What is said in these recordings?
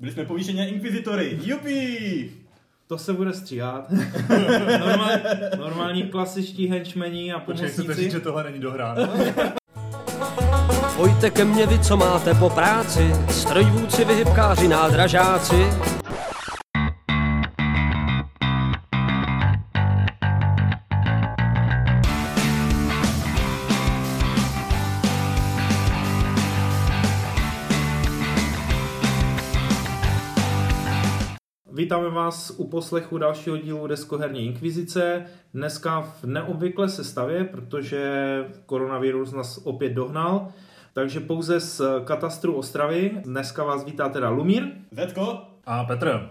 Byli jsme povýšení na inkvizitory. Jupi! To se bude stříhat. Normál, normální klasičtí henchmeni a Počkej, chcete říct, pomocníci. že tohle není dohráno? Pojďte ke mně vy, co máte po práci, strojvůdci, vyhybkáři, nádražáci. Vítáme vás u poslechu dalšího dílu Deskoherní inkvizice. Dneska v neobvyklé sestavě, protože koronavirus nás opět dohnal. Takže pouze z katastru Ostravy. Dneska vás vítá teda Lumír. Zetko? A Petr,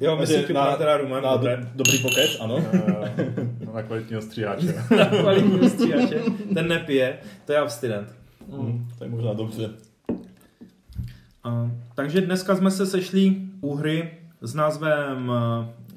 Jo, myslím, že na, teda Ruman. na do, dobrý pokec, ano. eh, na kvalitního stříhače. na kvalitní stříhače. Ten nepije, to je abstinent. Mm, to je možná dobře. Uh, takže dneska jsme se sešli u hry s názvem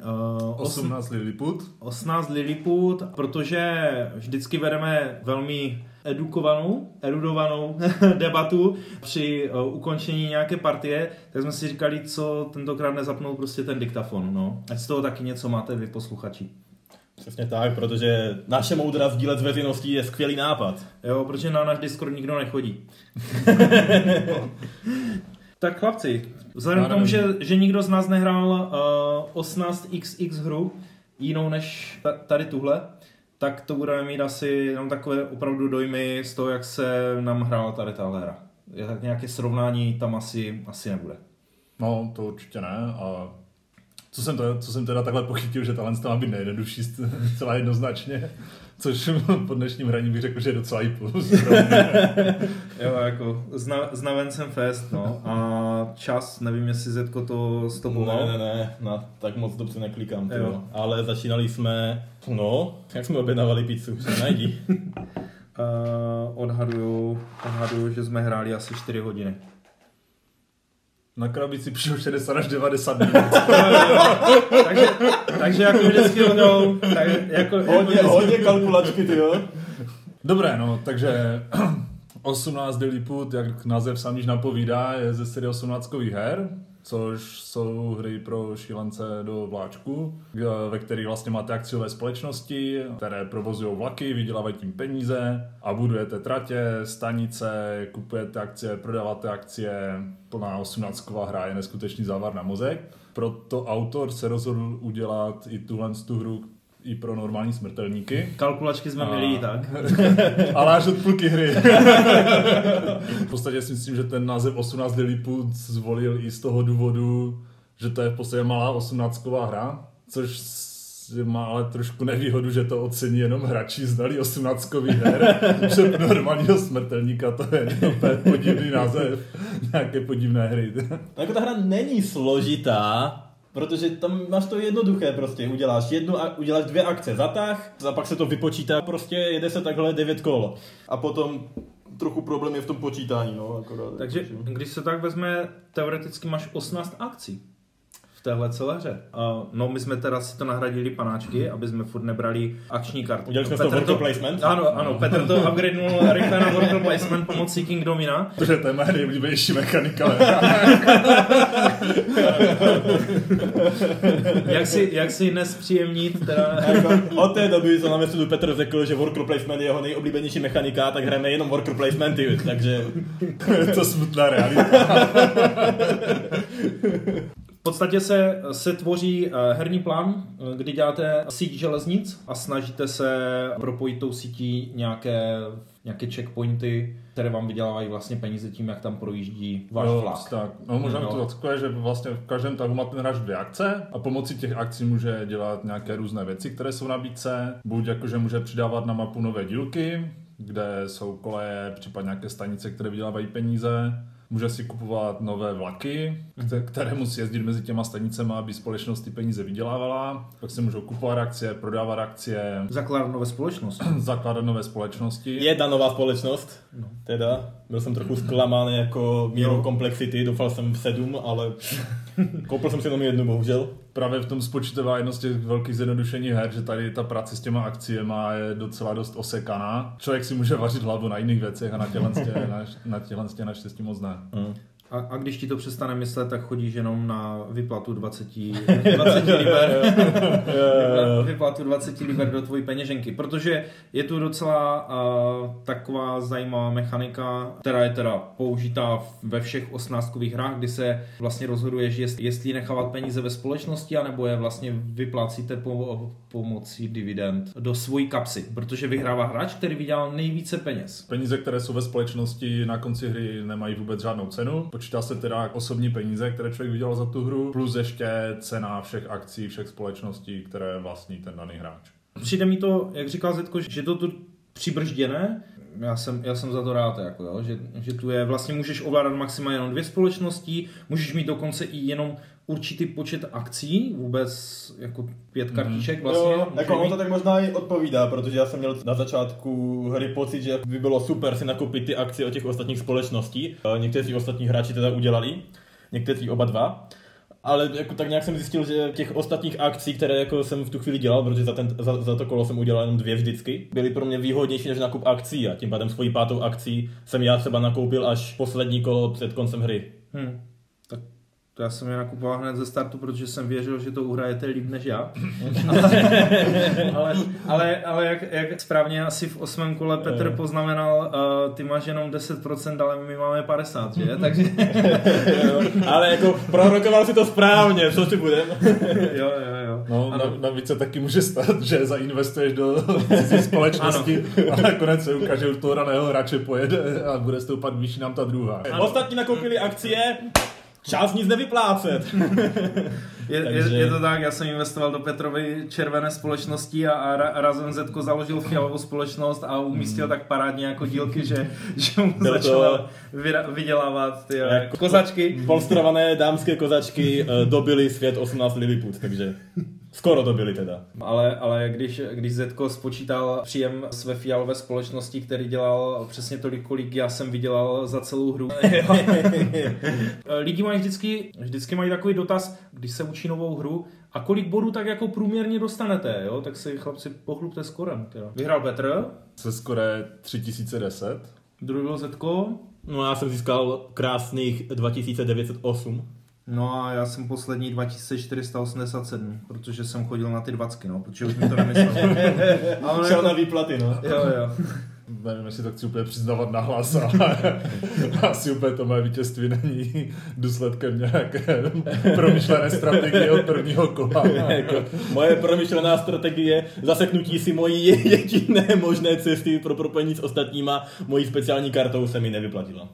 uh, 18 Lilliput. 18 Lilliput, protože vždycky vedeme velmi edukovanou, erudovanou debatu při uh, ukončení nějaké partie, tak jsme si říkali, co tentokrát nezapnout prostě ten diktafon, no. Ať z toho taky něco máte vy posluchači. Přesně tak, protože naše moudra sdílet s veřejností je skvělý nápad. Jo, protože na náš Discord nikdo nechodí. tak chlapci, vzhledem k tomu, že, že nikdo z nás nehrál uh, 18xx hru, jinou než ta, tady tuhle, tak to budeme mít asi jenom takové opravdu dojmy z toho, jak se nám hrála tady ta hra. Nějaké srovnání tam asi, asi nebude. No, to určitě ne. A co jsem, to, co jsem teda takhle pochytil, že tahle má být nejjednodušší celá jednoznačně. Což po dnešním hraní bych řekl, že je docela i plus. Jo, jako zna, znavencem fest, no. A čas, nevím, jestli Zetko to stopoval. Ne, ne, ne, na, tak moc dobře neklikám, Jo. jo. ale začínali jsme, no, jak jsme objednávali pizzu, že najdi. Uh, odhaduju, odhaduju, že jsme hráli asi 4 hodiny. Na krabici píšou 60 až 90 minut. takže, takže jako vždycky hodnou, tak jako, jako Hodně, vždycky, hodně kalkulačky, ty jo. Dobré, no, takže 18 Lilliput, jak název sám již napovídá, je ze série 18 her, což jsou hry pro šílence do vláčku, ve kterých vlastně máte akciové společnosti, které provozují vlaky, vydělávají tím peníze a budujete tratě, stanice, kupujete akcie, prodáváte akcie, plná 18 hra je neskutečný závar na mozek. Proto autor se rozhodl udělat i tuhle tu hru i pro normální smrtelníky. kalkulačky jsme A- měli i tak. Ale až od půlky hry. v podstatě si myslím, že ten název 18 Lilliput zvolil i z toho důvodu, že to je v podstatě malá 18 hra, což má ale trošku nevýhodu, že to ocení jenom hráči znali 18 her, že pro normálního smrtelníka to je úplně podivný název nějaké podivné hry. No, jako ta hra není složitá, protože tam máš to jednoduché prostě, uděláš jednu, a uděláš dvě akce, zatah, a pak se to vypočítá, prostě jede se takhle devět kol. A potom trochu problém je v tom počítání, no, akorát. Takže když se tak vezme, teoreticky máš 18 akcí téhle celé hře. Uh, no my jsme teda si to nahradili panáčky, aby jsme furt nebrali akční kartu. Udělali jsme Petr worker placement? Ano, ano, Petr to upgradenul rychle na worker placement pomocí King Domina. Protože to je moje nejoblíbenější mechanika. Jak si, jak si dnes příjemnit teda... Jako od té doby, co nám studiu Petr řekl, že worker placement je jeho nejoblíbenější mechanika, tak hrajeme jenom worker placementy, takže je to smutná realita. V podstatě se, se tvoří eh, herní plán, eh, kdy děláte síť železnic a snažíte se propojit tou sítí nějaké, nějaké checkpointy, které vám vydělávají vlastně peníze tím, jak tam projíždí váš Jo, vlak. Tak. No možná Jo. to takové, že vlastně v každém tahu má ten hráč dvě akce a pomocí těch akcí může dělat nějaké různé věci, které jsou v nabídce. Buď jako, že může přidávat na mapu nové dílky, kde jsou koleje, případně nějaké stanice, které vydělávají peníze. Může si kupovat nové vlaky, kte- které musí jezdit mezi těma stanicemi, aby společnost ty peníze vydělávala. Pak si můžou kupovat akcie, prodávat akcie, Zakládat nové společnosti. zakládat nové společnosti. jedna nová společnost, teda. Byl jsem trochu zklamán jako mírou komplexity, doufal jsem v sedm, ale koupil jsem si jenom jednu, bohužel. Právě v tom spočítává jedno z těch velkých zjednodušení her, že tady ta práce s těma akciemi je docela dost osekaná. Člověk si může vařit hlavu na jiných věcech a na těchhle, tě- na, na těchhle tě naštěstí moc ne. Mm. A, a když ti to přestane myslet, tak chodíš jenom na vyplatu 20, 20 liber. Vypla- vyplatu 20 liber do tvojí peněženky. Protože je tu docela uh, taková zajímavá mechanika, která je teda použitá ve všech 18 hrách, kdy se vlastně rozhoduješ, jest, jestli nechávat peníze ve společnosti, anebo je vlastně vyplácíte po, pomocí dividend do svojí kapsy. Protože vyhrává hráč, který vydělal nejvíce peněz. Peníze, které jsou ve společnosti na konci hry, nemají vůbec žádnou cenu. Počítá se teda osobní peníze, které člověk vydělal za tu hru, plus ještě cena všech akcí, všech společností, které vlastní ten daný hráč. Přijde mi to, jak říkal Zetko, že to tu přibržděné, já jsem, já jsem za to rád, jako, jo, že, že tu je, vlastně můžeš ovládat maximálně jenom dvě společnosti, můžeš mít dokonce i jenom určitý počet akcí, vůbec jako pět kartiček vlastně. Jo, jako ono mít. to tak možná i odpovídá, protože já jsem měl na začátku hry pocit, že by bylo super si nakoupit ty akcie od těch ostatních společností. Eh, Někteří ostatní hráči teda udělali, někteří oba dva. Ale jako tak nějak jsem zjistil, že těch ostatních akcí, které jako jsem v tu chvíli dělal, protože za, ten, za, za to kolo jsem udělal jenom dvě vždycky, byly pro mě výhodnější než nakup akcí a tím pádem svoji pátou akcí jsem já třeba nakoupil až poslední kolo před koncem hry. Hm. Tak to já jsem je nakupoval hned ze startu, protože jsem věřil, že to uhrajete líp než já. ale, ale, ale jak, jak, správně asi v osmém kole Petr poznamenal, uh, ty máš jenom 10%, ale my máme 50, že? Takže Jo, Ale jako prorokoval si to správně, co si budem. jo, jo, jo. No, Ano. na, navíc se taky může stát, že zainvestuješ do cizí společnosti a nakonec se ukáže, že už toho daného hráče pojede a bude stoupat výš nám ta druhá. Ostatní nakoupili akcie, čas nic nevyplácet. Je, Takže- je, je, to tak, já jsem investoval do Petrovy červené společnosti a, a ra- razem Zetko založil fialovou společnost a umístil tak parádně jako dílky, že, že mu Byl to- začala vyra- vydělávat ty Jako- kozačky. Polstrované dámské kozačky eh, dobily svět 18 Lilliput, takže skoro dobili teda. Ale, ale když, když Zetko spočítal příjem své fialové společnosti, který dělal přesně tolik, kolik já jsem vydělal za celou hru. Lidi mají vždycky, vždycky mají takový dotaz, když se učí novou hru, a kolik bodů tak jako průměrně dostanete, jo? Tak si chlapci pochlupte skorem. Teda. Vyhrál Petr, Se skore 3010. druhý byl Zetko, No já jsem získal krásných 2908. no a já jsem poslední 2487, protože jsem chodil na ty dvacky, no, protože už mi to nemyslel. A ono Šel jako- na výplaty, no. Jo, jo. Nevím, jestli to chci úplně přiznávat nahlas, ale asi úplně to moje vítězství není důsledkem nějaké promyšlené strategie od prvního kola. jako, moje promyšlená strategie zaseknutí si mojí jediné možné cesty pro propojení s ostatníma mojí speciální kartou se mi nevyplatila.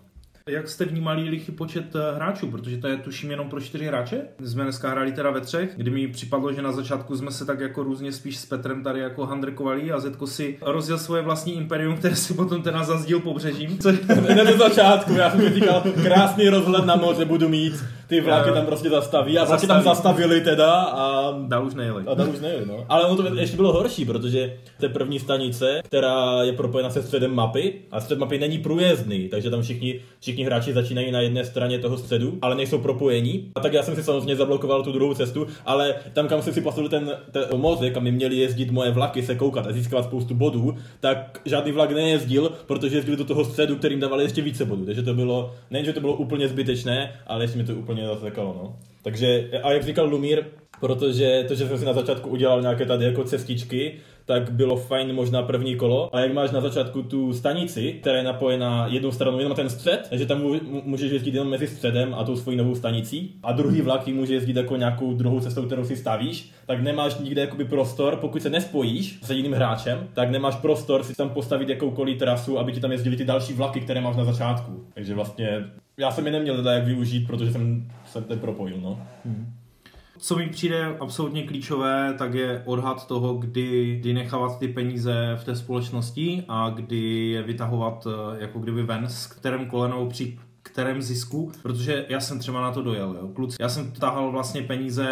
Jak jste vnímali lichý počet eh, hráčů, protože to je tuším jenom pro čtyři hráče? Jsme dneska hráli teda ve třech, kdy mi připadlo, že na začátku jsme se tak jako různě spíš s Petrem tady jako handrkovali a Zetko si rozjel svoje vlastní imperium, které si potom teda zazdíl pobřežím. Což... Hned ze začátku, já jsem říkal, krásný rozhled na moře budu mít, ty vlaky Jo. tam prostě zastaví a vlaky tam zastavili teda a Dál už nejeli. A tam už nejeli, no. Ale ono to ještě bylo horší, protože to je první stanice, která je propojena se středem mapy a střed mapy není průjezdný, takže tam všichni, všichni hráči začínají na jedné straně toho středu, ale nejsou propojení. A tak já jsem si samozřejmě zablokoval tu druhou cestu, ale tam, kam jsem si postavil ten, ten mozek, kam mi měli jezdit moje vlaky, se koukat a získávat spoustu bodů, tak žádný vlak nejezdil, protože jezdili do toho středu, kterým dávali ještě více bodů. Takže to bylo, nejen, že to bylo úplně zbytečné, ale ještě mi to úplně zasekalo, no. Takže, a jak říkal Lumír, protože to, že jsem si na začátku udělal nějaké tady jako cestičky, tak bylo fajn možná první kolo, a jak máš na začátku tu stanici, která je napojená jednou stranou jenom ten střed, takže tam můžeš jezdit jenom mezi středem a tou svojí novou stanicí, a druhý vlak ji může jezdit jako nějakou druhou cestou, kterou si stavíš, tak nemáš nikde jakoby prostor, pokud se nespojíš s jiným hráčem, tak nemáš prostor si tam postavit jakoukoliv trasu, aby ti tam jezdili ty další vlaky, které máš na začátku. Takže vlastně já jsem je neměl teda jak využít, protože jsem se ten propojil, no. Co mi přijde absolutně klíčové, tak je odhad toho, kdy, kdy nechávat ty peníze v té společnosti a kdy je vytahovat eh, jako kdyby ven s kterém kolenou při kterém zisku, protože já jsem třeba na to dojel, jo. Kluci, já jsem tahal vlastně peníze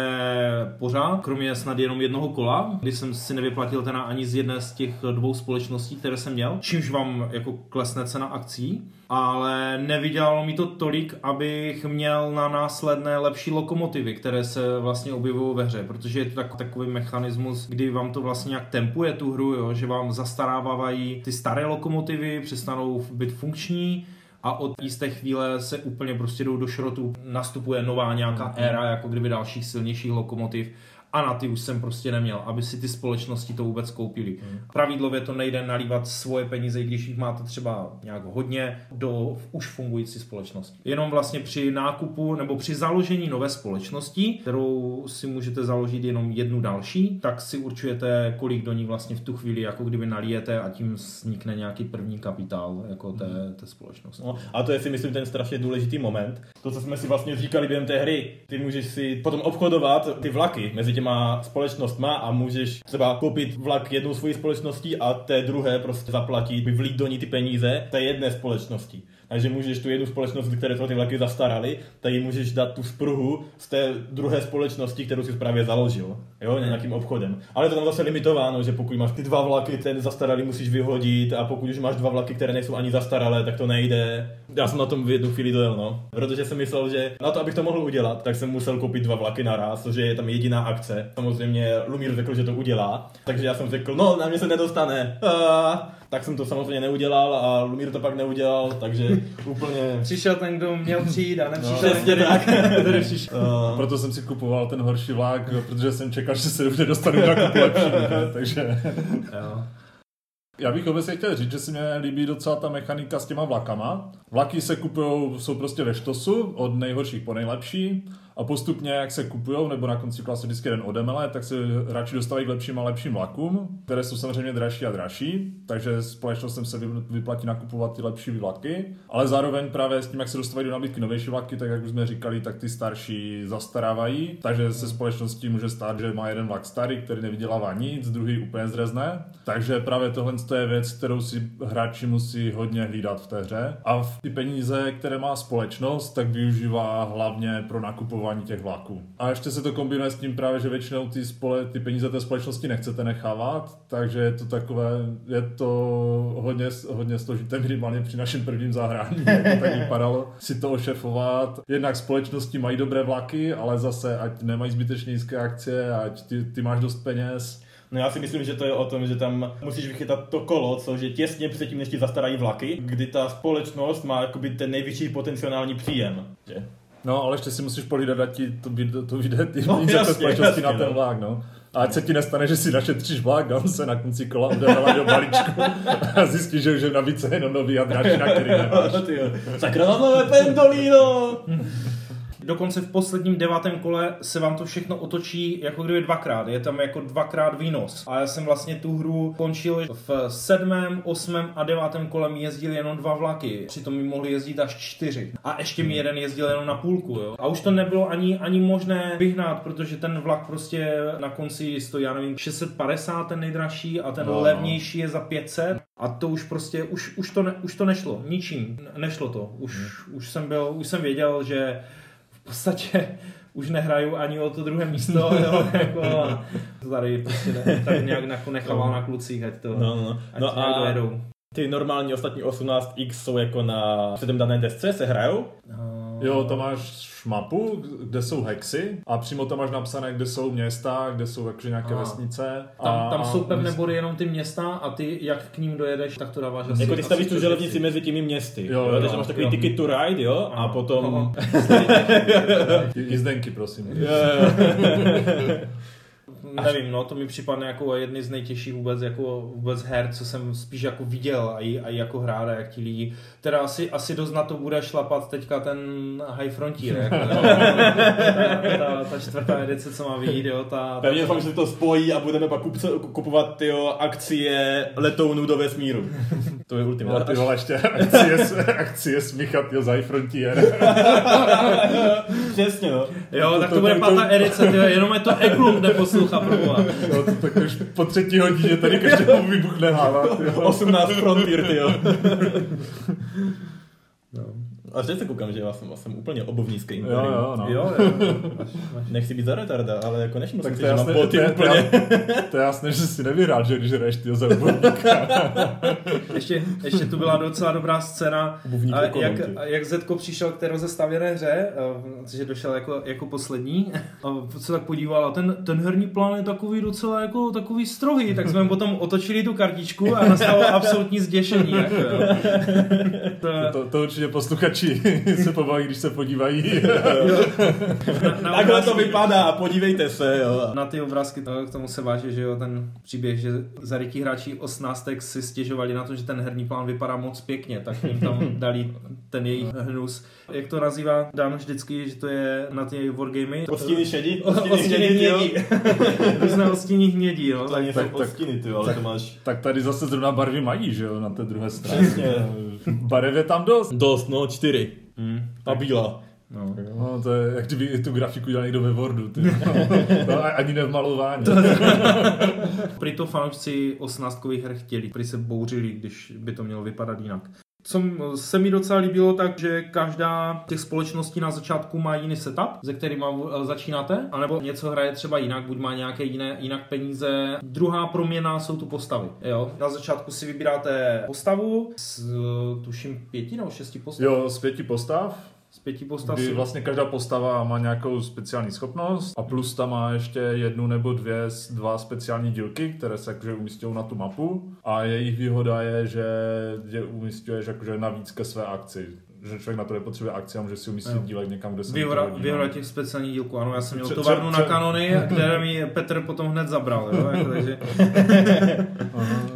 pořád, kromě snad jenom jednoho kola, kdy jsem si nevyplatil teda ani z jedné z těch dvou společností, které jsem měl, čímž vám jako klesne cena akcí, ale nevydělalo mi to tolik, abych měl na následné lepší lokomotivy, které se vlastně objevují ve hře, protože je to tak, takový mechanismus, kdy vám to vlastně nějak tempuje tu hru, jo, že vám zastarávají ty staré lokomotivy, přestanou být funkční, a od jisté chvíle se úplně prostě jdou do šrotu, nastupuje nová nějaká éra, jako kdyby dalších silnějších lokomotiv a na ty už jsem prostě neměl, aby si ty společnosti to vůbec koupili. Hmm. Pravidlově to nejde nalívat svoje peníze, i když jich máte třeba nějak hodně, do už fungující společnosti. Jenom vlastně při nákupu nebo při založení nové společnosti, kterou si můžete založit jenom jednu další, tak si určujete, kolik do ní vlastně v tu chvíli jako kdyby nalijete a tím vznikne nějaký první kapitál jako té, té společnosti. No, a to je si myslím ten strašně důležitý moment. To, co jsme si vlastně říkali během té hry, ty můžeš si potom obchodovat ty vlaky mezi těmi těma společnostma a můžeš třeba koupit vlak jednou svojí společností a té druhé prostě zaplatit, vlít do ní ty peníze té jedné společnosti. Takže můžeš tu jednu společnost, které ty vlaky zastaraly, tak jí můžeš dát tu spruhu z té druhé společnosti, kterou si právě založil, jo, nějakým obchodem. Ale to tam zase limitováno, že pokud máš ty dva vlaky, ten zastaralý musíš vyhodit a pokud už máš dva vlaky, které nejsou ani zastaralé, tak to nejde. Já jsem na tom v jednu chvíli dojel, no. Protože jsem myslel, že na to, abych to mohl udělat, tak jsem musel koupit dva vlaky naraz, což je tam jediná akce. Samozřejmě Lumír řekl, že to udělá, takže já jsem řekl, no, na mě se nedostane. A tak jsem to samozřejmě neudělal a Lumír to pak neudělal, takže úplně... Přišel ten, kdo měl přijít a nepřišel. No, přesně tak. uh, Proto jsem si kupoval ten horší vlak, protože jsem čekal, že se už nedostanu na kupu lepší, takže... jo. Já bych obecně chtěl říct, že se mě líbí docela ta mechanika s těma vlakama. Vlaky se kupují, jsou prostě ve štosu, od nejhorších po nejlepší a postupně, jak se kupují, nebo na konci klasy vždycky jeden odemele, tak se radši dostávají k lepším a lepším vlakům, které jsou samozřejmě dražší a dražší, takže společnostem se vyplatí nakupovat ty lepší vlaky, ale zároveň právě s tím, jak se dostávají do nabídky novější vlaky, tak jak už jsme říkali, tak ty starší zastarávají, takže se společností může stát, že má jeden vlak starý, který nevydělává nic, druhý úplně zrezne, takže právě tohle je věc, kterou si hráči musí hodně hlídat v té hře. A ty peníze, které má společnost, tak využívá hlavně pro nakupování fungování těch vlaků. A ještě se to kombinuje s tím právě, že většinou ty, spole, ty peníze té společnosti nechcete nechávat, takže je to takové, je to hodně, hodně složité minimálně při našem prvním zahrání, jak to tak vypadalo, si to ošefovat. Jednak společnosti mají dobré vlaky, ale zase ať nemají zbytečně nízké akcie, ať ty, ty máš dost peněz, No já si myslím, že to je o tom, že tam musíš vychytat to kolo, což je těsně předtím, než ti zastarají vlaky, kdy ta společnost má jakoby ten největší potenciální příjem. Že? No, ale ještě si musíš polídat, ať ti to, to, to vyjde ty no, jasně, společnosti jasně, na ten no. vlák, no. A ať se ti nestane, že si našetříš vlák, dám se na konci kola udává do balíčku a zjistíš, že už je na více jenom nový a dražší, na který nemáš. Sakra nové pendolino! Dokonce v posledním devátém kole se vám to všechno otočí jako kdyby dvakrát. Je tam jako dvakrát výnos. A já jsem vlastně tu hru končil v sedmém, osmém a devátém kole mi jezdili jenom dva vlaky. Přitom mi mohli jezdit až čtyři. A ještě mi jeden jezdil jenom na půlku. Jo. A už to nebylo ani, ani možné vyhnat, protože ten vlak prostě na konci stojí, já nevím, 650 ten nejdražší a ten no. levnější je za 500. A to už prostě, už, už, to, ne, už to nešlo, ničím, nešlo to. Už, hmm. už, jsem byl, už jsem věděl, že v podstatě už nehraju ani o to druhé místo, jo, jako, a tady prostě ne, tady nějak jako nechával no. na klucích, ať to, no, no. Ať no a dojedou. Ty normální ostatní 18X jsou jako na předem dané desce, se hrajou? No. Jo, to máš mapu, kde jsou hexy a přímo tam máš napsané, kde jsou města, kde jsou jakože nějaké a. vesnice. A, tam, tam jsou pevné body jenom ty města a ty, jak k ním dojedeš, tak to dáváš asi. Jako ty stavíš tu železnici mezi těmi městy. Jo, jo, jo, takže máš takový jo. ticket to ride, jo, a, a potom... Jízdenky, prosím. nevím, no, to mi připadne jako jedny z nejtěžších vůbec, jako vůbec her, co jsem spíš jako viděl a i, a i jako hrát, jak ti lidi. Teda asi, asi dost na to bude šlapat teďka ten High Frontier, jako, jo, ta, ta, ta, čtvrtá edice, co má vyjít, jo, ta... Pevně doufám, že se to spojí a budeme pak kupovat tyjo, akcie letounů do vesmíru. To je ultimátní. Ty vole, ještě akcie, akcie smíchat, jo, za Frontier. Přesně, no. Jo, tak to, to, to bude pátá edice, tyjo, jenom je to Eklund neposlouchá proboha. Jo, to tak už po třetí hodině tady každému vybuchne hlava. 18 frontier, ty jo. No. A teď se koukám, že já jsem, jsem úplně obovnízký. Jo, jo, no. jo, jo. Nechci být za retarda, ale jako než musím že mám jasné, boty to je- úplně. To je jasné, že si nevyhrál, že když hraješ ty za. Ještě, ještě tu byla docela dobrá scéna, a jak, jak Zetko přišel k té rozestavěné hře, a, že došel jako, jako poslední, a se tak podíval a ten, ten herní plán je takový docela jako takový strohý, tak jsme potom otočili tu kartičku a nastalo absolutní zděšení. Jako, jo. to, To, to určitě posluchači se pobaví, když se podívají. na, na Takhle to vypadá, podívejte se, jo. Na ty obrázky to, k tomu se váže, že jo, ten příběh, že zarytí hráči 18 si stěžovali na to, že ten herní plán vypadá moc pěkně, tak jim tam dali ten jejich hnus. Jak to nazývá Dan vždycky, že to je na ty wargamy? Odstíny šedí, Odstíny hnědí. Různé odstíny hnědí, jo. To Tak- tak, tak- odstíny, ty, ale to máš... tak tady zase zrovna barvy mají, že jo, na té druhé straně. Přesně. Barev je tam dost. Dost, no, čtyři. Hmm. A bílá. No. No, to je, jak kdyby tu grafiku dělal někdo ve Wordu. Ty. To ani ne v malování. Prý to fanoušci 18 her chtěli, prý se bouřili, když by to mělo vypadat jinak. Co se mi docela líbilo, tak že každá těch společností na začátku má jiný setup, ze kterým začínáte, anebo něco hraje třeba jinak, buď má nějaké jiné, jinak peníze. Druhá proměna jsou tu postavy. Jo? Na začátku si vybíráte postavu s tuším pěti nebo šesti postav. Jo, z pěti postav, Z pěti postav kdy vlastně každá postava má nějakou speciální schopnost a plus tam má ještě jednu nebo dvě, dva speciální dílky, které se jakože umístějí na tu mapu a jejich výhoda je, že je umístěješ jakože navíc ke své akci. Že člověk na to nepotřebuje akci a může si umístit Jo. dílek někam, kde se hodí, no. speciálních dílků, ano, já jsem měl továrnu na kanony, které mi Petr potom hned zabral, jo, jako, takže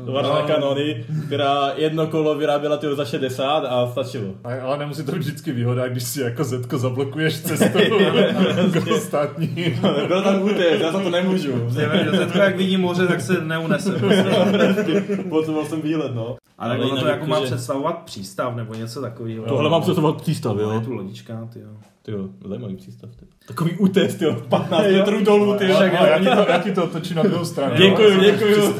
Továrna No. kanony, která jedno kolo vyráběla ty za 60 a stačilo. A- Ale nemusí to být vždycky výhoda, když si jako Zetko zablokuješ cestu k ostatní. Byl tam útek, já za to nemůžu. Zetko, jak vidí moře, tak se neunese. Potřeboval jsem výlet, no. Ale Ale ono to jako má jakože- představovat přístav nebo něco takového. Tohle mám představovat přístav, Je jo. tu lodička, ty jo. Ty jo, zajímavý přístav. Ty. Takový útest, jo, 15 metrů dolů, ty jo. Ale já ti to, já ti to otočím na druhou stranu. Děkuju, děkuju.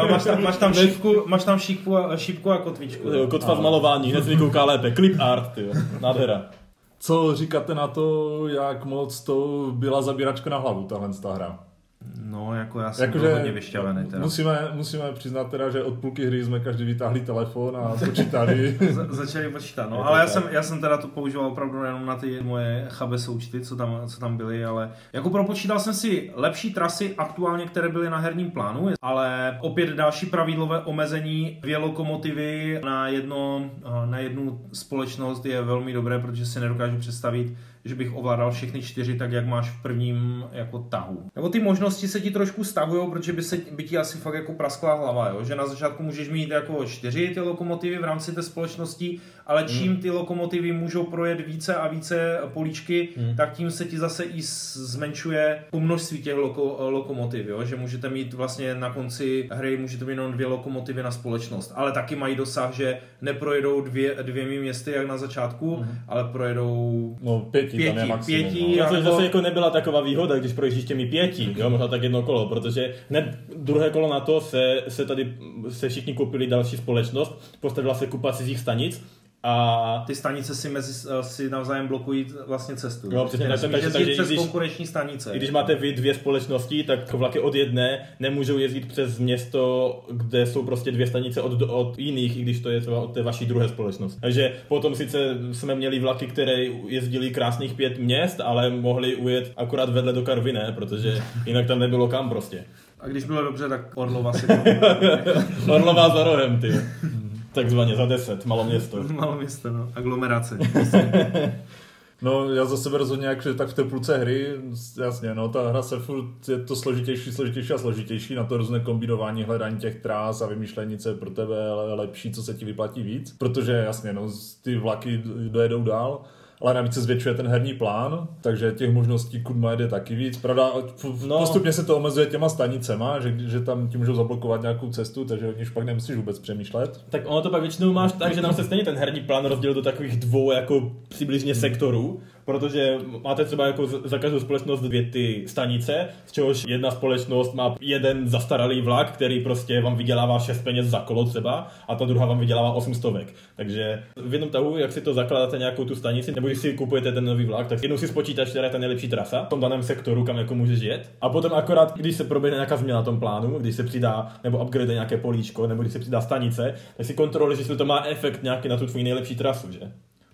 A máš tam, máš tam šípku, máš tam šípku a, šípku a kotvičku. Jo, Kotva z malování, hned kouká lépe. Clip art, ty jo. Nádhera. Co říkáte na to, jak moc to byla zabíračka na hlavu, tahle ta hra? No, jako já jsem Jakože byl hodně vyšťavený teda. musíme, musíme přiznat teda, že od půlky hry jsme každý vytáhli telefon a počítali. Za- začali počítat, no, ale já jsem, já jsem teda to používal opravdu jenom na ty moje chabe součty, co tam, co tam byly, ale jako propočítal jsem si lepší trasy aktuálně, které byly na herním plánu, ale opět další pravidlové omezení, dvě lokomotivy na, jedno, na jednu společnost je velmi dobré, protože si nedokážu představit, že bych ovládal všechny čtyři tak, jak máš v prvním jako tahu. Nebo ty možnosti se ti trošku stahují, protože by, se, by ti asi fakt jako praskla hlava, jo? že na začátku můžeš mít jako čtyři ty lokomotivy v rámci té společnosti, ale čím ty lokomotivy můžou projet více a více políčky, Hmm. tak tím se ti zase i zmenšuje po množství těch loko, lokomotiv, jo? že můžete mít vlastně na konci hry můžete mít jenom dvě lokomotivy na společnost, ale taky mají dosah, že neprojedou dvě, dvěmi městy jak na začátku, ale projedou No pěti, tam je Pěti, maximum. pěti no. Já to Jako- zase jako nebyla taková výhoda, když projíždíš těmi pěti, jo, možná tak jedno kolo, protože hned druhé kolo na to se, se tady se všichni koupili další společnost, postavila se kupa cizích stanic a ty stanice si, mezi, si navzájem blokují vlastně cestu. Jo, přesně tak, takže- jezdit takže přes když- konkurenční stanice. i když máte vy dvě společnosti, tak vlaky od jedné nemůžou jezdit přes město, kde jsou prostě dvě stanice od, od jiných, i když to je třeba od té vaší druhé společnosti. Takže potom sice jsme měli vlaky, které jezdili krásných pět měst, ale mohli ujet akorát vedle do Karvy, ne, protože jinak tam nebylo kam prostě. A když bylo dobře, tak Orlova si to Orlová za rohem, ty. Takzvaně za deset, malo město. malo město, no. Aglomerace. No, já za sebe rozhodně, jak, tak v té půlce hry, jasně, no, ta hra se furt je to složitější, složitější a složitější, na to různé kombinování, hledání těch trás a vymýšlení, co je pro tebe le- lepší, co se ti vyplatí víc, protože jasně, no, ty vlaky dojedou dál, ale navíc se zvětšuje ten herní plán, takže těch možností kudma jede taky víc. Pravda, No. postupně se to omezuje těma stanicema, že, že tam ti můžou zablokovat nějakou cestu, takže o níž pak nemusíš vůbec přemýšlet. Tak ono to pak většinou máš tak, že nám se stejně ten herní plán rozdělil do takových dvou jako přibližně sektorů protože máte třeba jako za každou společnost dvě ty stanice, z čehož jedna společnost má jeden zastaralý vlak, který prostě vám vydělává 6 peněz za kolo třeba, a ta druhá vám vydělává 8 stovek. Takže v jednom tahu, jak si to zakládáte nějakou tu stanici, nebo když si kupujete ten nový vlak, tak jednou si spočítáš, která je ta nejlepší trasa v tom daném sektoru, kam jako můžeš jet. A potom akorát, když se proběhne nějaká změna na tom plánu, když se přidá nebo upgrade nějaké políčko, nebo když se přidá stanice, tak si kontroluješ, jestli to má efekt nějaký na tu tvůj nejlepší trasu, že?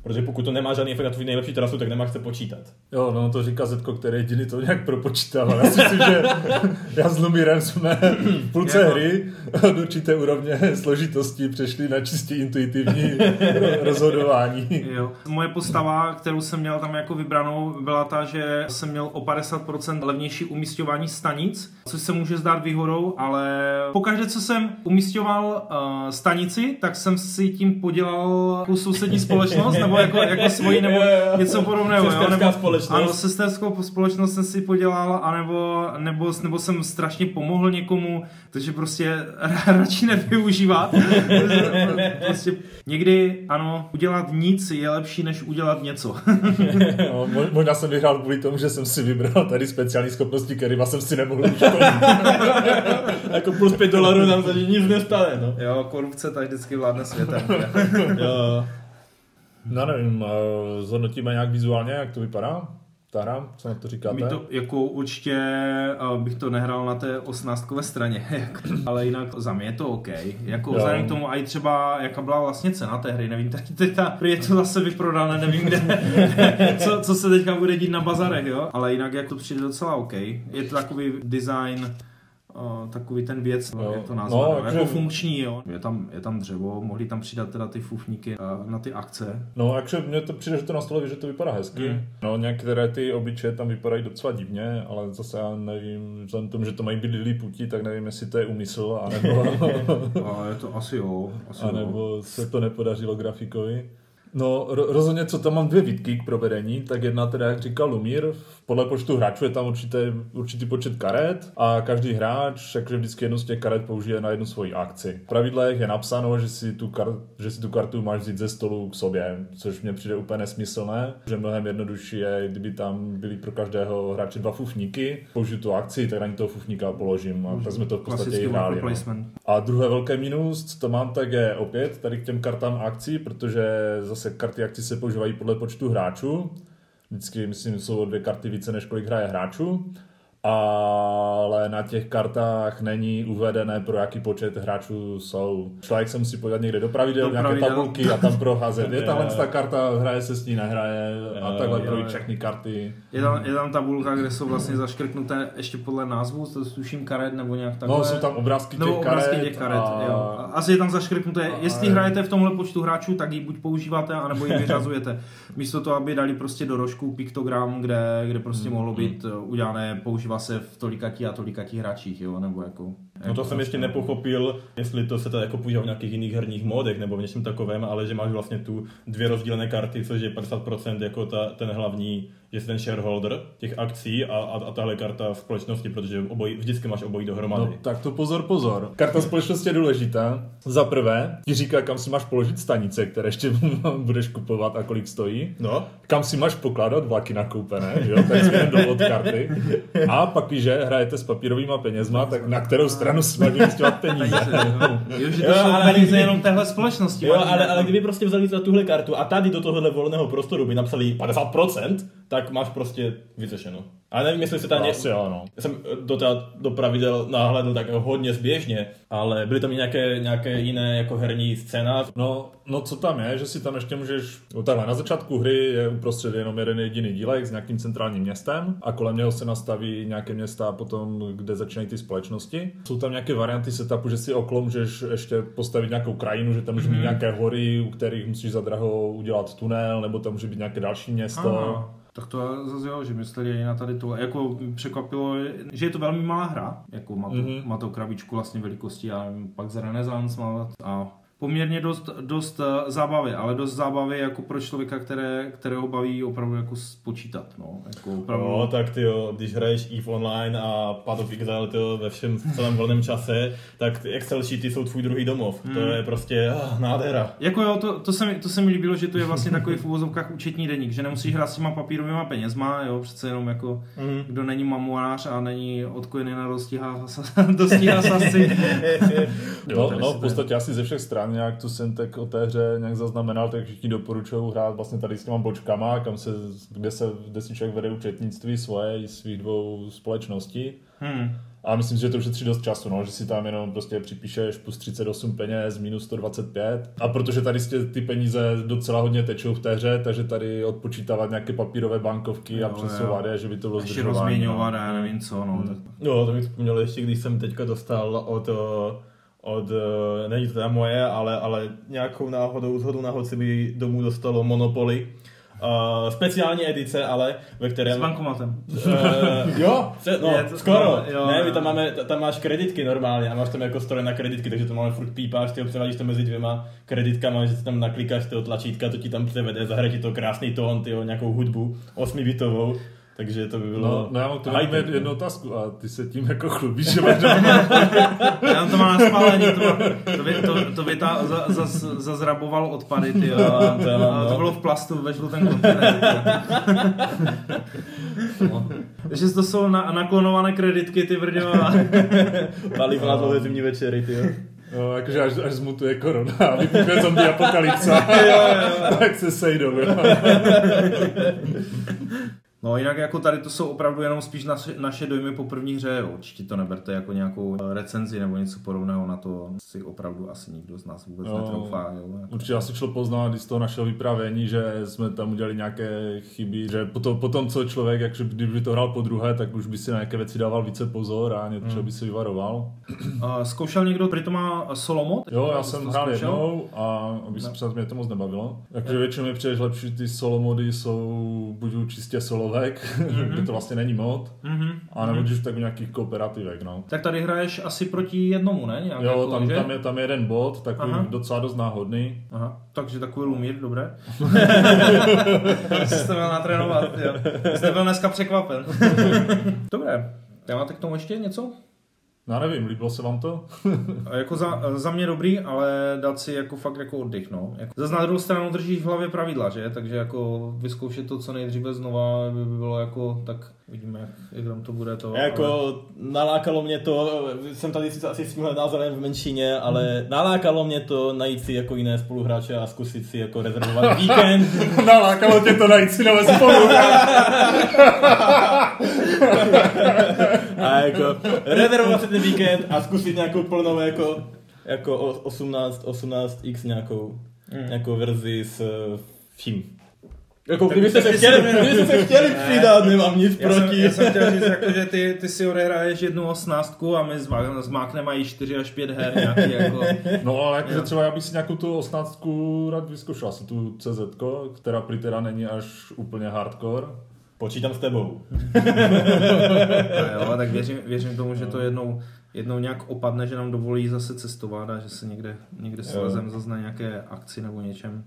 Protože pokud to nemá žádný efekt na tvůj nejlepší trasu, tak nemáš se počítat. Jo, no to říká Zetko, který jediný to nějak propočítal. Já si myslím, že já s Lumírem jsme v půlce Jako- hry od určité úrovně složitosti přešli na čistě intuitivní rozhodování. Jo. Moje postava, kterou jsem měl tam jako vybranou, byla ta, že jsem měl o 50% levnější umístěvání stanic, což se může zdát výhodou, ale pokaždé, co jsem umístěval uh, stanici, tak jsem si tím podělal jako sousední společnost, nebo jako, jako svoji, nebo Jo, jo. něco podobného. jo, Sesterská nebo, společnost. Ano, sesterskou společnost jsem si podělal, anebo, nebo, nebo jsem strašně pomohl někomu, takže prostě radši nevyužívat. prostě někdy, ano, udělat nic je lepší, než udělat něco. No, mo- možná jsem vyhrál kvůli tomu, že jsem si vybral tady speciální schopnosti, kterýma jsem si nemohl uškodit. jako plus 5 dolarů nám se nic nestane, no. jo, korupce tak vždycky vládne světem. Jo. No nevím, zhodnotíme nějak vizuálně, jak to vypadá? Ta hra, co na to říkáte? My to, jako určitě bych to nehrál na té osnáctkové straně, ale jinak za mě je to OK. Jako vzhledem k tomu, a i třeba, jaká byla vlastně cena té hry, nevím, teď, teď ta, je to zase vyprodané, nevím kde, co, co se teďka bude dít na bazarech, jo, ale jinak jak to přijde docela OK. Je to takový design, uh, takový ten věc, Jo. jak to No, nazvat, no, takže- jako funkční, jo. Je tam, je tam dřevo, mohli tam přidat teda ty fufníky uh, na ty akce. No, takže mně to přijde, že to na stole, že to vypadá hezky. Mm. No, některé ty obličeje tam vypadají docela divně, ale zase já nevím, vzhledem tomu, že to mají být Liliputi, tak nevím, jestli to je úmysl, anebo, A je to asi jo, asi jo. anebo se to nepodařilo grafikovi. No, ro- rozhodně, co tam mám dvě výtky k provedení, tak jedna teda, jak říkal Lumír, podle počtu hráčů je tam určité, určitý počet karet a každý hráč takže vždycky jednu z těch karet použije na jednu svoji akci. V pravidlech je napsáno, že si, tu kar- že si tu kartu máš vzít ze stolu k sobě, což mně přijde úplně nesmyslné, že mnohem jednodušší je, kdyby tam byly pro každého hráče dva fufníky, použiju tu akci, tak na ní toho fufníka položím a tak jsme to v podstatě hráli. No. A druhé velké minus, co to mám, tak je opět tady k těm kartám akcí, protože zase karty akcí se používají podle počtu hráčů. Vždycky, myslím, jsou dvě karty více, než kolik hraje hráčů. Ale na těch kartách není uvedené, pro jaký počet hráčů jsou. Člověk se musí podívat někde do pravidel, Do nějaké pravidel. tabulky a tam proházet. Je tahle ta karta, hraje se s ní, nehraje a takhle projít všechny karty. Je tam, je tam tabulka, kde jsou vlastně zaškrtnuté ještě podle názvu, to tuším karet nebo nějak takhle. No, jsou tam obrázky těch nebo obrázky karet. těch karet, a... jo. A Asi je tam zaškrtnuté, jestli hrajete v tomhle počtu hráčů, tak ji buď používáte, anebo ji vyřazujete. Místo toho, aby dali prostě do rožku piktogram, kde, kde prostě mohlo být eh, udělané, používá se v tolikatí a tolikatí hráčích, jo, nebo jako... No to jsem ještě nepochopil, jestli to se tady jako používá v nějakých jiných herních modech nebo v něčem takovém, ale že máš vlastně tu dvě rozdílené karty, což je 50% jako ta, ten hlavní, že jsi ten shareholder těch akcí a, a, a tahle karta společnosti, protože obojí, vždycky máš obojí dohromady. No, tak to pozor, pozor. Karta společnosti je důležitá. Za prvé, ti říká, kam si máš položit stanice, které ještě budeš kupovat a kolik stojí. No, Kam si máš pokládat vlaky nakoupené, jo, tak od karty. A pak, když hrajete s papírovými penězma, tak na kterou stranu si máš investovat peníze. Jo, že Jo, to jsou ale- peníze jenom téhle společnosti. jo, ale, ale kdyby prostě vzali za tuhle kartu a tady do tohohle volného prostoru by napsali 50%, tak máš prostě vyřešeno. A nevím, jestli se tam ně... Asi jo, no. Já jsem do, teda, do pravidel nahlédl tak hodně zběžně, ale byly tam i nějaké, nějaké jiné jako herní scénář. No, no co tam je, že si tam ještě můžeš... No takhle, na začátku hry je uprostřed jenom jeden jediný dílek s nějakým centrálním městem a kolem něho se nastaví nějaké města potom, kde začínají ty společnosti. Jsou tam nějaké varianty setupu, že si okolo můžeš ještě postavit nějakou krajinu, že tam může být nějaké hory, u kterých musíš za draho udělat tunel, nebo tam může být nějaké další město. Aha. Tak to zase jo, že mysleli na tady to. Jako překvapilo, že je to velmi malá hra. Jako má to, Mhm. mm-hmm. má to krabičku vlastně velikosti a pak z Renaissance má a poměrně dost, dost eh, zábavy, ale dost zábavy jako pro člověka, které, kterého baví opravdu jako spočítat, no. Jako opravdu. No, tak ty jo, když hraješ EVE Online a Path of Exile to ve všem v celém volném čase, tak ty Excel sheety jsou tvůj druhý domov. To Hmm. je prostě ah, nádhera. Jako jo, to, to, se mi, to se mi líbilo, že to je vlastně takový v uvozovkách účetní deník, že nemusíš hrát s těma papírovými penězma, jo, přece jenom jako Mhm. kdo není mamuář a není odkojený na dostihá, dostihá sasci. Jo, no, se v podstatě asi ze všech stran nějak tu jsem tak o té hře nějak zaznamenal, tak všichni doporučují hrát vlastně tady s těma bočkama, kam se, kde, se, kde si člověk vede účetnictví svoje i svých dvou společností. Hmm. A myslím si, že to ušetří dost času, no, že si tam jenom prostě připíšeš plus 38 peněz, minus 125. A protože tady jste ty peníze docela hodně tečou v té hře, takže tady odpočítávat nějaké papírové bankovky Jo, a přesouvat je, že by to bylo Ještě zdržování, rozměňovat, no. a já nevím co, no. Tak. No, to mi vzpomnělo ještě, když jsem teďka dostal od, eh, od eh, není to teda moje, ale, ale nějakou náhodou, zhodu náhod si by domů dostalo Monopoly. Uh, speciální edice, ale ve S kterém... bankomatem. Uh, jo, se, no, Je to- skoro. no, jo, ne, my tam máme, ta- tam máš kreditky normálně a máš tam jako stroj na kreditky, takže to máme furt pípáš, ty převádíš to mezi dvěma kreditkama, že si tam naklikáš toho tlačítka, to ti tam převede, zahraje ti to krásný tón, tyjo, nějakou hudbu, osmibitovou, takže to by bylo... No, no já mám high-tech, jednu, otázku a ty se tím jako chlubíš, že máš doma Já to má na spálení, to, má, to, by, to, to by ta, za, za, zazraboval odpady, ty, To mám, to mám, a no. to bylo v plastu ve žlutém kontejneru. no. Takže to jsou na, naklonované kreditky, ty brďo. a- Palivo na dlouhé zimní večery, tyjo. No, jakože až, až zmutuje korona a vypukne zombie apokalypsa, tak se sejdou. Jo. No jinak jako tady to jsou opravdu jenom spíš naše, naše dojmy po první hře, jo. určitě to neberte jako nějakou eh, recenzi nebo něco podobného, na to si opravdu asi nikdo z nás vůbec Jo. netroufá. Jo. Jako. Určitě asi šlo poznat i z toho našeho vyprávění, že jsme tam udělali nějaké chyby, že potom, potom co člověk, jakže kdyby to hrál po druhé, tak už by si na nějaké věci dával více pozor a něco by si vyvaroval. Uh, zkoušel někdo Britoma solo mod? Jo, já jsem hrál zkoušel? jednou a aby se mě to moc nebavilo. Takže většinou mi přijde, že lepší ty solo mody jsou buď čistě solovek, kde to vlastně není mod, Mhm. a nebo když tak u nějakých kooperativek, no. Tak tady hraješ asi proti jednomu, ne? Nějak Jo, jako, tam, že? tam, je, tam je jeden bod, takový Aha. docela dost náhodný. Aha, takže takový lumír, dobré. Jste měl natrénovat, jo. Jste byl dneska překvapen. dobré. Já máte k tomu ještě něco? Já nevím, líbilo se vám to? A Jako za, za mě dobrý, ale dát si jako fakt jako oddych, no. Jako, zase na druhou stranu držíš v hlavě pravidla, že? Takže jako vyzkoušet to co nejdříve znova by bylo jako, tak vidíme, jak, jak tam to bude to. Jako nalákalo mě to, jsem tady sice asi s tímhle názorem v menšině, ale nalákalo mě to najít si jako jiné spoluhráče a zkusit si jako rezervovat víkend. Nalákalo tě to najít si nové spolu. A jako rezervovat si ten víkend a zkusit nějakou plnou jako, jako o- 18, 18x nějakou, nějakou verzi s eh, vším. Jako kdybyste se chtěli, kdybyste se chtěli přidat, nemám nic Já jsem, proti. já jsem chtěl říct, jako, že ty, ty si odehraješ jednu osmnáctku a my zmá- zmákneme mají 4 až 5 her nějaký jako... No ale jakože třeba já bych si nějakou tu osmnáctku rád vyzkoušel, asi tu CZ, která prý teda není až úplně hardcore. Počítám s tebou. Jo, tak věřím, věřím tomu, že to jednou, jednou nějak opadne, že nám dovolí zase cestovat a že se někde, někde slezem zase na nějaké akci nebo něčem.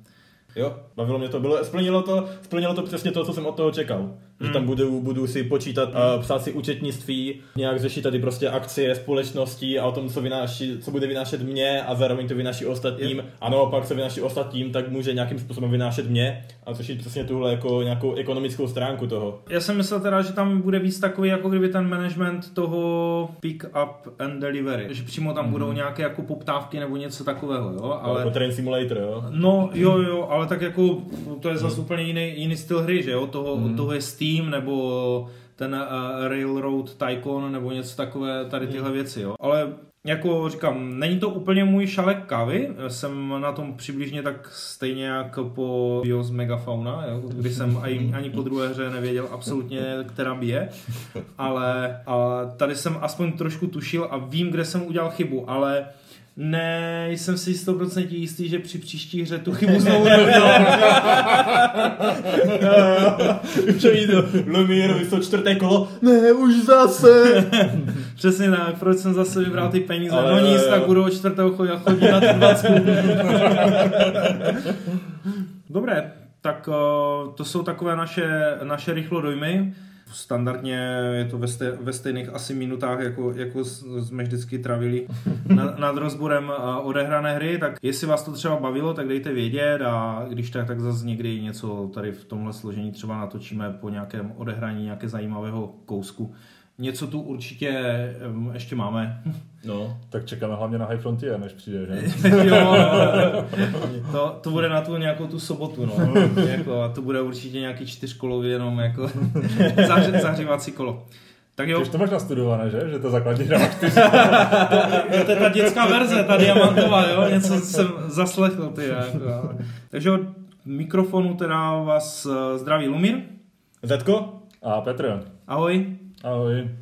Jo, bavilo mě to, bylo, splnilo to, splnilo to přesně to, co jsem od toho čekal. Že Hmm. tam budu, budu si počítat, a psát si účetnictví, nějak řešit tady prostě akcie společností a o tom, co, vynáší, co bude vynášet mě a zároveň to vynáší ostatním. A naopak, co vynáší ostatním, tak může nějakým způsobem vynášet mě a řešit přesně tuhle jako nějakou ekonomickou stránku toho. Já jsem myslel teda, že tam bude víc takový, jako kdyby ten management toho pick up and delivery. Že přímo tam budou nějaké jako poptávky nebo něco takového, jo? Ale... Ale... Jako Train Simulator, jo. No jo, jo, ale tak jako to je zase úplně jiný, jiný styl hry, že jo? Toho, mm. toho je Steam nebo ten uh, Railroad Tycoon nebo něco takové, tady tyhle věci, jo. Ale jako říkám, není to úplně můj šalek kávy, jsem na tom přibližně tak stejně jak po Bios Megafauna, jo, kdy jsem ani, ani po druhé hře nevěděl absolutně, která bije, ale, ale tady jsem aspoň trošku tušil a vím, kde jsem udělal chybu, ale Ne, jsem si 100% jistý, že při příští hře tu chybu znovu neudělám. Že to Lumír, to čtvrté kolo, ne, už zase. Přesně tak, proč jsem zase vybral ty peníze. Ale no nic, jo. tak budu od čtvrtého chodit, chodit na tu 20. Dobré, tak eh, to jsou takové naše, naše rychlo dojmy. Standardně je to ve, ste, ve stejných asi minutách, jako, jako jsme vždycky travili nad, nad rozborem eh, odehrané hry, tak jestli vás to třeba bavilo, tak dejte vědět a když tak, tak zase někdy něco tady v tomhle složení třeba natočíme po nějakém odehrání nějaké zajímavého kousku. Něco tu určitě em, ještě máme. No, Tak čekáme hlavně na High Frontier, než přijde, že? jo, to, to bude na tu nějakou tu sobotu, no. jako, a to bude určitě nějaký čtyřkolový jenom jako zahři, zahřívací kolo. Tak jo, Ty už to máš nastudované, že? Že to základní hra máš ty. to je ta dětská verze, ta diamantová, jo, něco jsem zaslechl, ty, jako. Takže od mikrofonu teda vás eh, zdraví Lumír, Zetko? A Petr, ahoj. Ahoj.